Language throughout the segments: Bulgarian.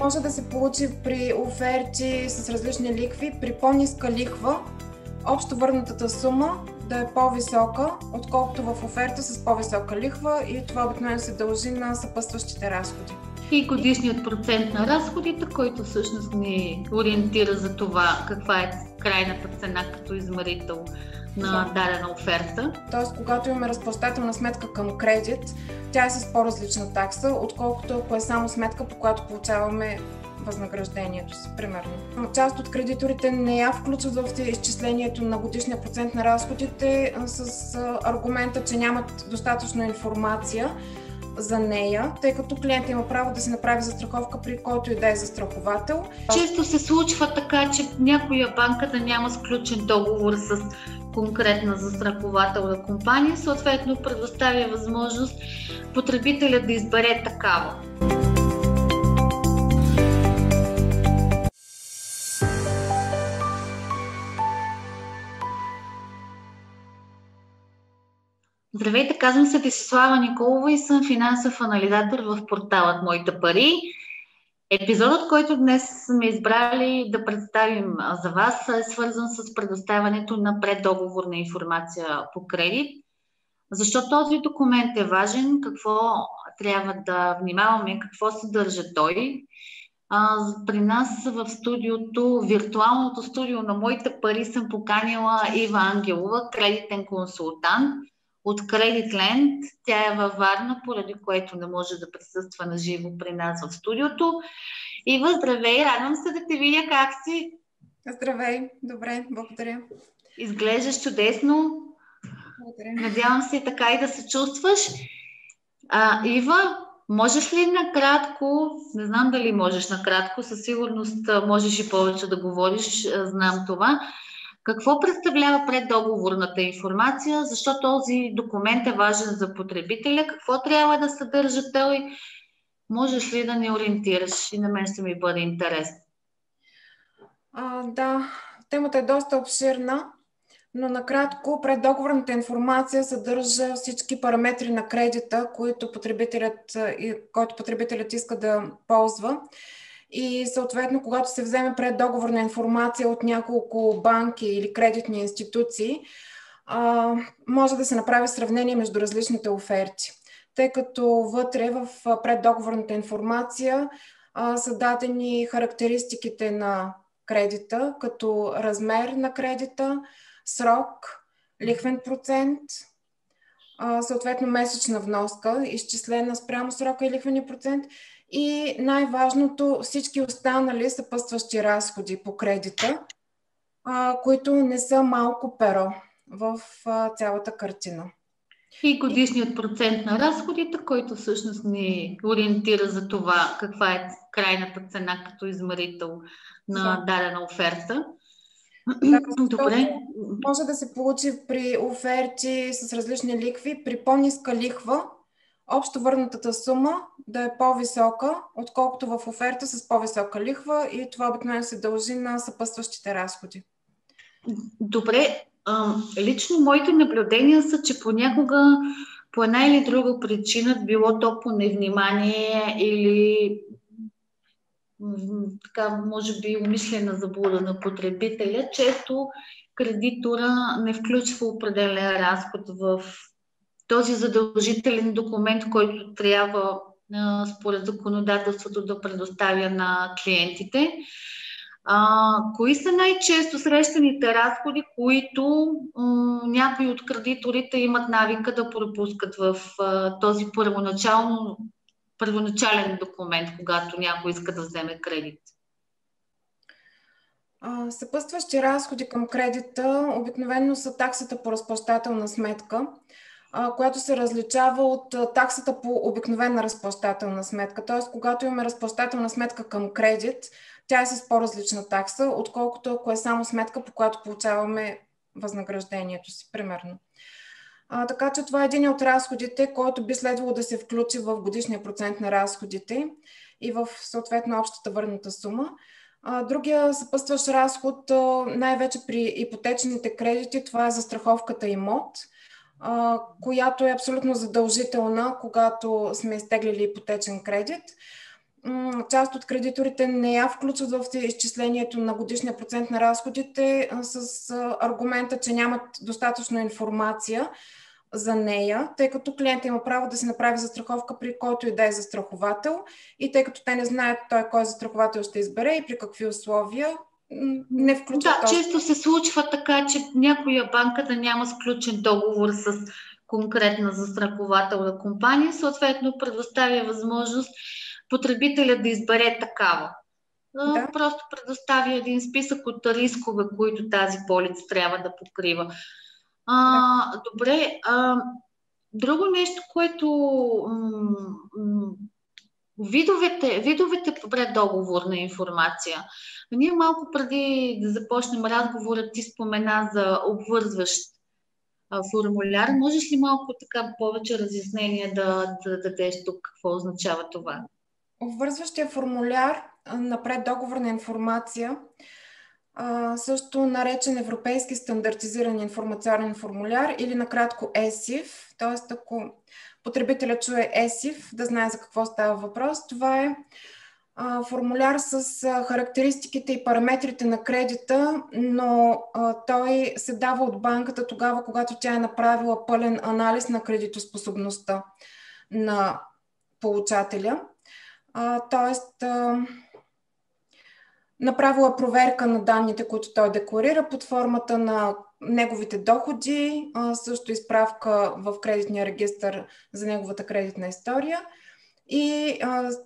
Може да се получи при оферти с различни ликви, при по-ниска лихва, общо върнатата сума да е по-висока, отколкото в оферта с по-висока лихва и това обикновено се дължи на съпътстващите разходи. И годишният процент на разходите, който всъщност ни ориентира за това каква е крайната цена като измерител на дадена оферта. Тоест, когато имаме разплащателна сметка към кредит, тя е с по-различна такса, отколкото ако е само сметка, по която получаваме възнаграждението си, примерно. Част от кредиторите не я включват в изчислението на годишния процент на разходите с аргумента, че нямат достатъчно информация за нея, тъй като клиентът има право да се направи застраховка при който и да е застраховател. Често се случва така, че някоя банка да няма сключен договор с конкретна застрахователна компания, съответно предоставя възможност потребителя да избере такава. Здравейте, казвам се Десислава Николова и съм финансов анализатор в порталът Моите пари. Епизодът, който днес сме избрали да представим за вас е свързан с предоставянето на преддоговорна информация по кредит. Защо този документ е важен, какво трябва да внимаваме, какво съдържа той. При нас в студиото, виртуалното студио на моите пари съм поканила Ива Ангелова, кредитен консултант – от Кредитленд. Тя е във Варна, поради което не може да присъства на живо при нас в студиото. Ива, здравей! Радвам се да те видя как си. Здравей! Добре, благодаря. Изглеждаш чудесно. Благодаря. Надявам се така и да се чувстваш. А, Ива, можеш ли накратко, не знам дали можеш накратко, със сигурност можеш и повече да говориш, знам това, какво представлява преддоговорната информация? Защо този документ е важен за потребителя? Какво трябва да съдържа той? Можеш ли да ни ориентираш? И на мен ще ми бъде интересно. А, да, темата е доста обширна, но накратко преддоговорната информация съдържа всички параметри на кредита, които потребителят, който потребителят иска да ползва и съответно, когато се вземе пред договорна информация от няколко банки или кредитни институции, може да се направи сравнение между различните оферти. Тъй като вътре в преддоговорната информация са дадени характеристиките на кредита, като размер на кредита, срок, лихвен процент, съответно месечна вноска, изчислена спрямо срока и лихвения процент и най-важното всички останали съпътстващи разходи по кредита, а, които не са малко перо в а, цялата картина. И годишният процент на разходите, който всъщност ни ориентира за това каква е крайната цена като измерител на дадена оферта. Да, Добре. Може да се получи при оферти с различни ликви, при по-ниска лихва, общо върнатата сума да е по-висока, отколкото в оферта с по-висока лихва и това обикновено се дължи на съпътстващите разходи. Добре, лично моите наблюдения са, че понякога по една или друга причина, било то по невнимание или така, може би умишлена заблуда на потребителя, често кредитора не включва определен разход в този задължителен документ, който трябва според законодателството да предоставя на клиентите. А, кои са най-често срещаните разходи, които м- някои от кредиторите имат навика да пропускат в а, този първоначално, първоначален документ, когато някой иска да вземе кредит? съпътстващи разходи към кредита обикновено са таксата по разплащателна сметка която се различава от таксата по обикновена разплащателна сметка. Т.е. когато имаме разплащателна сметка към кредит, тя е с по-различна такса, отколкото ако е само сметка, по която получаваме възнаграждението си, примерно. А, така че това е един от разходите, който би следвало да се включи в годишния процент на разходите и в съответно общата върната сума. А, другия съпъстващ разход, най-вече при ипотечните кредити, това е застраховката имот – която е абсолютно задължителна, когато сме изтеглили ипотечен кредит. част от кредиторите не я включват в изчислението на годишния процент на разходите с аргумента, че нямат достатъчно информация за нея, тъй като клиента има право да си направи застраховка при който и да е застраховател и тъй като те не знаят той кой застраховател ще избере и при какви условия, не включва. Да, този. често се случва така, че някоя банка да няма сключен договор с конкретна застрахователна компания, съответно предоставя възможност потребителя да избере такава. Да. Просто предоставя един списък от рискове, които тази полица трябва да покрива. А, да. Добре. А, друго нещо, което м- м- видовете, видовете преддоговорна информация. Ние малко преди да започнем разговора, ти спомена за обвързващ формуляр. Можеш ли малко така повече разяснение да, да дадеш тук какво означава това? Обвързващия формуляр на преддоговорна информация също наречен Европейски стандартизиран информационен формуляр или накратко ЕСИФ. Т.е. ако потребителя чуе ЕСИФ, да знае за какво става въпрос. Това е формуляр с характеристиките и параметрите на кредита, но той се дава от банката тогава, когато тя е направила пълен анализ на кредитоспособността на получателя. Тоест, направила проверка на данните, които той декларира под формата на неговите доходи, също изправка в кредитния регистр за неговата кредитна история и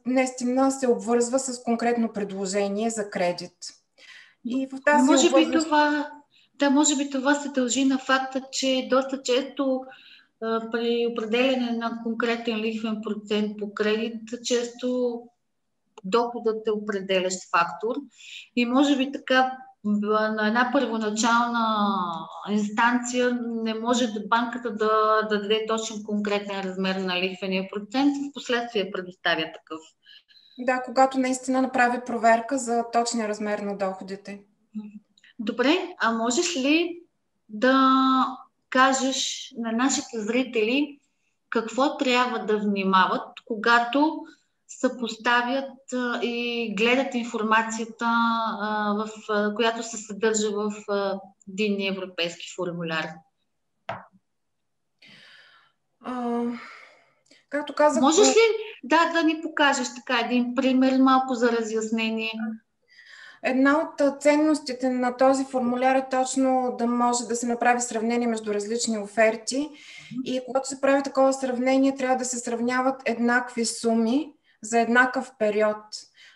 наистина се обвързва с конкретно предложение за кредит. И в тази може обвързващ... би това, да, може би това се дължи на факта, че доста често при определене на конкретен лихвен процент по кредит, често доходът е определящ фактор. И може би така на една първоначална инстанция не може да банката да, да даде точен конкретен размер на лихвения процент, в последствие предоставя такъв. Да, когато наистина направи проверка за точния размер на доходите. Добре, а можеш ли да кажеш на нашите зрители какво трябва да внимават, когато съпоставят и гледат информацията, в, която се съдържа в единния европейски формуляр? А, както казах... Можеш ли да, да ни покажеш така един пример малко за разяснение? Една от ценностите на този формуляр е точно да може да се направи сравнение между различни оферти. И когато се прави такова сравнение, трябва да се сравняват еднакви суми за еднакъв период,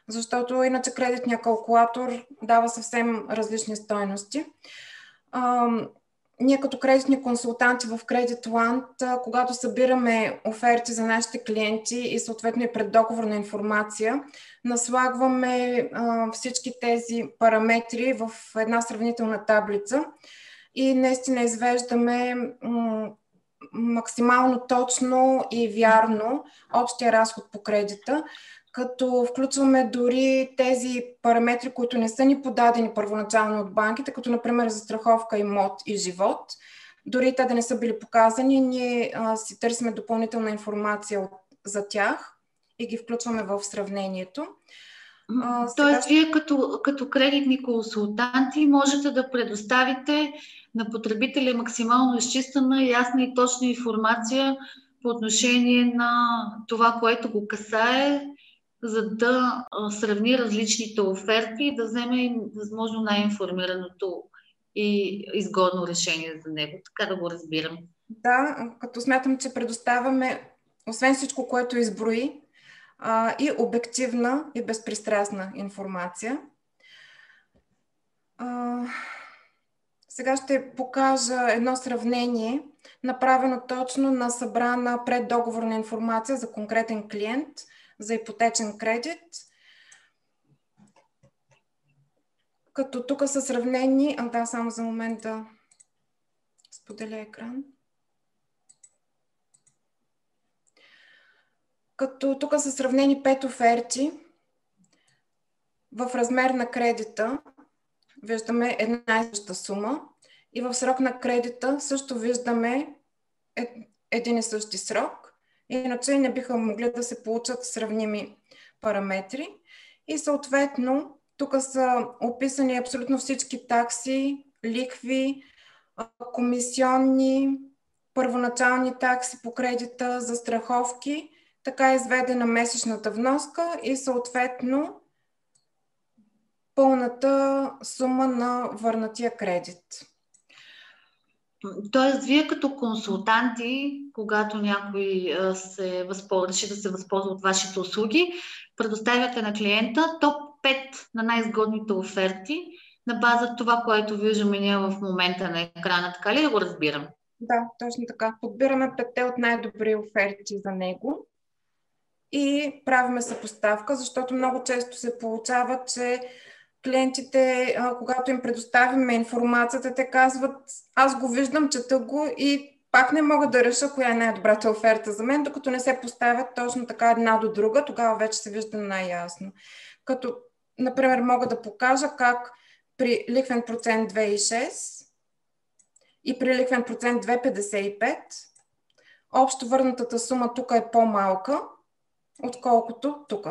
защото иначе кредитния калкулатор дава съвсем различни стойности. ние като кредитни консултанти в Creditland, когато събираме оферти за нашите клиенти и съответно и преддоговорна информация, наслагваме всички тези параметри в една сравнителна таблица и наистина извеждаме максимално точно и вярно общия разход по кредита, като включваме дори тези параметри, които не са ни подадени първоначално от банките, като например застраховка имот и живот. Дори те да не са били показани, ние а, си търсиме допълнителна информация от, за тях и ги включваме в сравнението. А, Тоест, сега... вие като, като кредитни консултанти можете да предоставите на потребителя максимално изчистена, ясна и точна информация по отношение на това, което го касае, за да сравни различните оферти и да вземе възможно най-информираното и изгодно решение за него. Така да го разбирам. Да, като смятам, че предоставяме, освен всичко, което изброи, и обективна и безпристрастна информация. Сега ще покажа едно сравнение, направено точно на събрана преддоговорна информация за конкретен клиент, за ипотечен кредит. Като тук са сравнени, а да, само за момент да споделя екран. Като тук са сравнени пет оферти в размер на кредита виждаме една и съща сума и в срок на кредита също виждаме един и същи срок. Иначе не биха могли да се получат сравними параметри и съответно тук са описани абсолютно всички такси, ликви, комисионни, първоначални такси по кредита, за страховки, така е изведена месечната вноска и съответно пълната сума на върнатия кредит. Тоест, вие като консултанти, когато някой се възползва, реши да се възползва от вашите услуги, предоставяте на клиента топ 5 на най-изгодните оферти на база това, което виждаме ние в момента на екрана. Така ли да го разбирам? Да, точно така. Подбираме петте от най-добри оферти за него и правиме съпоставка, защото много често се получава, че клиентите, когато им предоставяме информацията, те казват, аз го виждам, чета го и пак не мога да реша коя е най-добрата оферта за мен, докато не се поставят точно така една до друга, тогава вече се вижда най-ясно. Като, например, мога да покажа как при лихвен процент 2,6 и при лихвен процент 2,55 общо върнатата сума тук е по-малка, отколкото тук.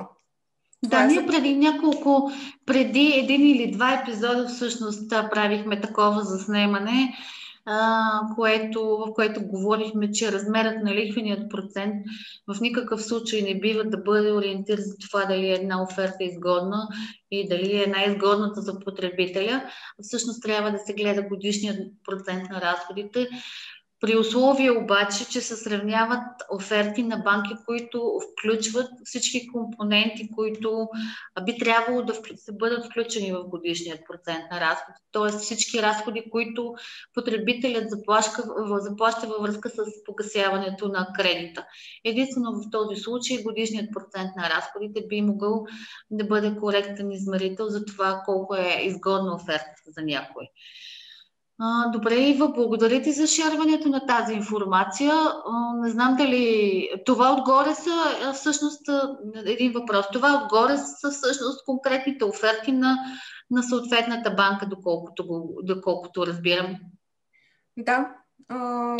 Да, ние преди няколко, преди един или два епизода всъщност правихме такова заснемане, което, в което говорихме, че размерът на лихвеният процент в никакъв случай не бива да бъде ориентир за това дали една оферта е изгодна и дали е най-изгодната за потребителя. Всъщност трябва да се гледа годишният процент на разходите, при условие обаче, че се сравняват оферти на банки, които включват всички компоненти, които би трябвало да бъдат включени в годишният процент на разход. Тоест всички разходи, които потребителят заплаща във връзка с погасяването на кредита. Единствено в този случай годишният процент на разходите би могъл да бъде коректен измерител за това колко е изгодна оферта за някой. А, добре, Ива, благодаря ти за шерването на тази информация. А, не знам дали това отгоре са всъщност един въпрос. Това отгоре са всъщност конкретните оферти на, на съответната банка, доколкото, го, доколкото разбирам. Да. А,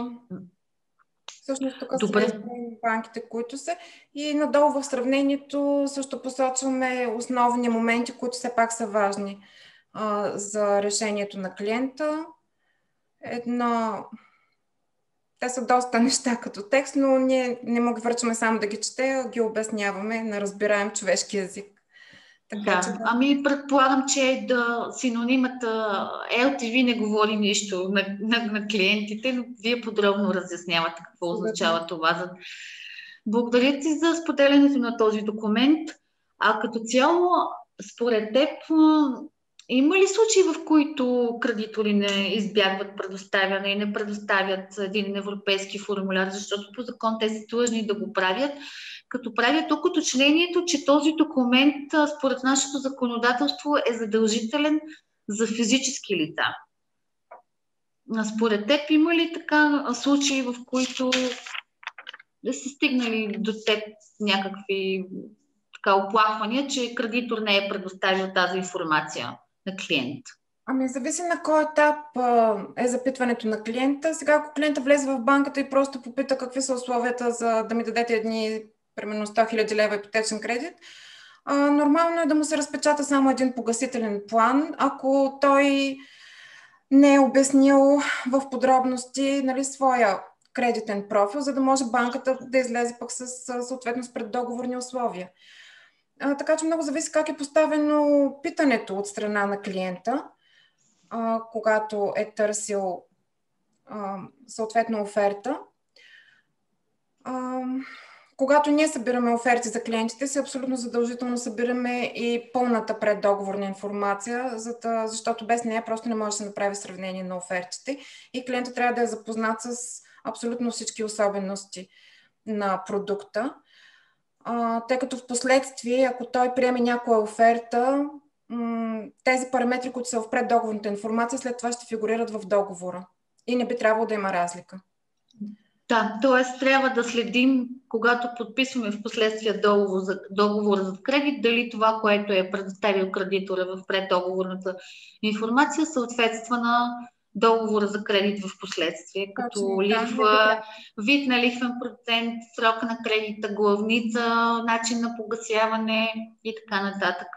всъщност тук Добре. са банките, които са. И надолу в сравнението също посочваме основни моменти, които все пак са важни за решението на клиента едно... Те са доста неща като текст, но ние не му ги връчваме само да ги чете, а ги обясняваме на разбираем човешки язик. Така, да. Че, да. Ами предполагам, че да, синонимата LTV не говори нищо на, на, на клиентите, но вие подробно разяснявате какво означава да. това. Благодаря ти за споделянето на този документ. А като цяло, според теб, има ли случаи, в които кредитори не избягват предоставяне и не предоставят един европейски формуляр, защото по закон те са длъжни да го правят, като правят тук уточнението, че този документ според нашето законодателство е задължителен за физически лица. Според теб има ли така случаи, в които да са стигнали до теб някакви така оплаквания, че кредитор не е предоставил тази информация? На клиент? Ами, зависи на кой етап а, е запитването на клиента. Сега, ако клиента влезе в банката и просто попита какви са условията за да ми дадете едни, примерно 100 000 лева ипотечен кредит, а, нормално е да му се разпечата само един погасителен план, ако той не е обяснил в подробности нали, своя кредитен профил, за да може банката да излезе пък с съответно с преддоговорни условия. А, така че много зависи как е поставено питането от страна на клиента, а, когато е търсил а, съответно оферта. А, когато ние събираме оферти за клиентите си, абсолютно задължително събираме и пълната преддоговорна информация, защото без нея просто не може да се направи сравнение на офертите и клиентът трябва да е запознат с абсолютно всички особености на продукта тъй като в последствие, ако той приеме някоя оферта, тези параметри, които са в преддоговорната информация, след това ще фигурират в договора. И не би трябвало да има разлика. Да, т.е. трябва да следим, когато подписваме в последствие договор за, договор за кредит, дали това, което е предоставил кредитора в преддоговорната информация, съответства на договора за кредит в последствие, като Точно, лихва, да, вид на лихвен процент, срок на кредита, главница, начин на погасяване и така нататък.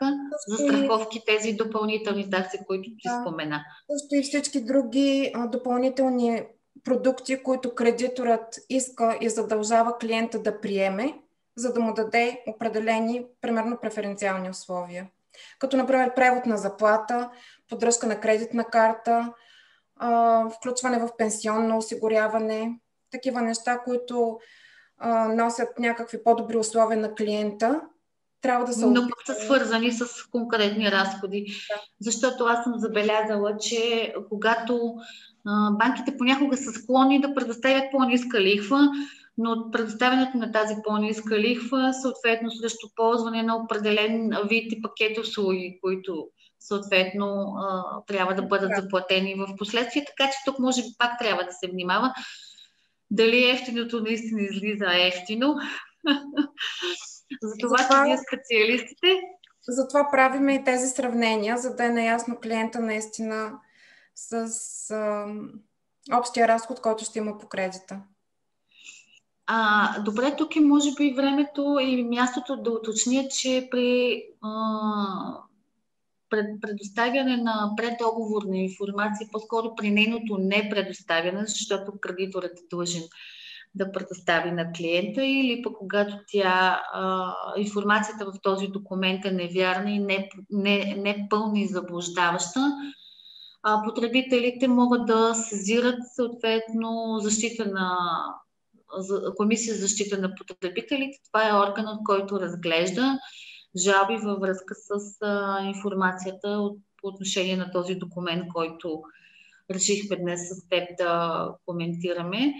За страховки тези допълнителни такси, които ти да, спомена. Също и всички други а, допълнителни продукти, които кредиторът иска и задължава клиента да приеме, за да му даде определени, примерно, преференциални условия. Като, например, превод на заплата, поддръжка на кредитна карта, включване в пенсионно осигуряване, такива неща, които носят някакви по-добри условия на клиента, трябва да са... Но пък са свързани с конкретни разходи. Да. Защото аз съм забелязала, че когато а, банките понякога са склонни да предоставят по-ниска лихва, но предоставянето на тази по-ниска лихва, съответно срещу ползване на определен вид и пакет услуги, които съответно трябва да бъдат заплатени в последствие. Така че тук може би пак трябва да се внимава дали ефтиното наистина излиза ефтино. За това, че вие специалистите. Затова правиме и тези сравнения, за да е наясно клиента наистина с а, общия разход, който ще има по кредита. А, добре, тук е може би времето и мястото да уточня, че при а, предоставяне на преддоговорна информация, по-скоро при нейното непредоставяне, защото кредиторът е длъжен да предостави на клиента или пък когато тя а, информацията в този документ е невярна и не, не, не и заблуждаваща, а, потребителите могат да сезират съответно защита на Комисия за защита на потребителите. Това е органът, който разглежда жалби във връзка с а, информацията от, по отношение на този документ, който решихме днес с теб да коментираме.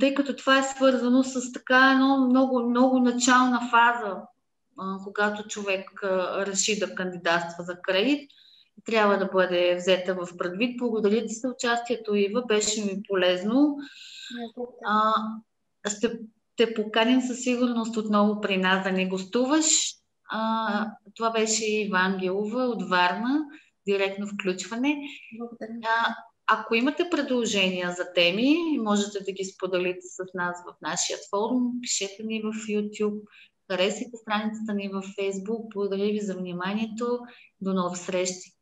Тъй като това е свързано с така едно много, много начална фаза, а, когато човек а, реши да кандидатства за кредит, трябва да бъде взета в предвид. Благодаря ти за участието, Ива. Беше ми полезно. А, ще те поканим със сигурност отново при нас да не гостуваш. А, това беше Иван Гелова от Варна, директно включване. Благодаря. А, ако имате предложения за теми, можете да ги споделите с нас в нашия форум, пишете ни в YouTube, харесайте страницата ни в Facebook. Благодаря ви за вниманието. До нови срещи!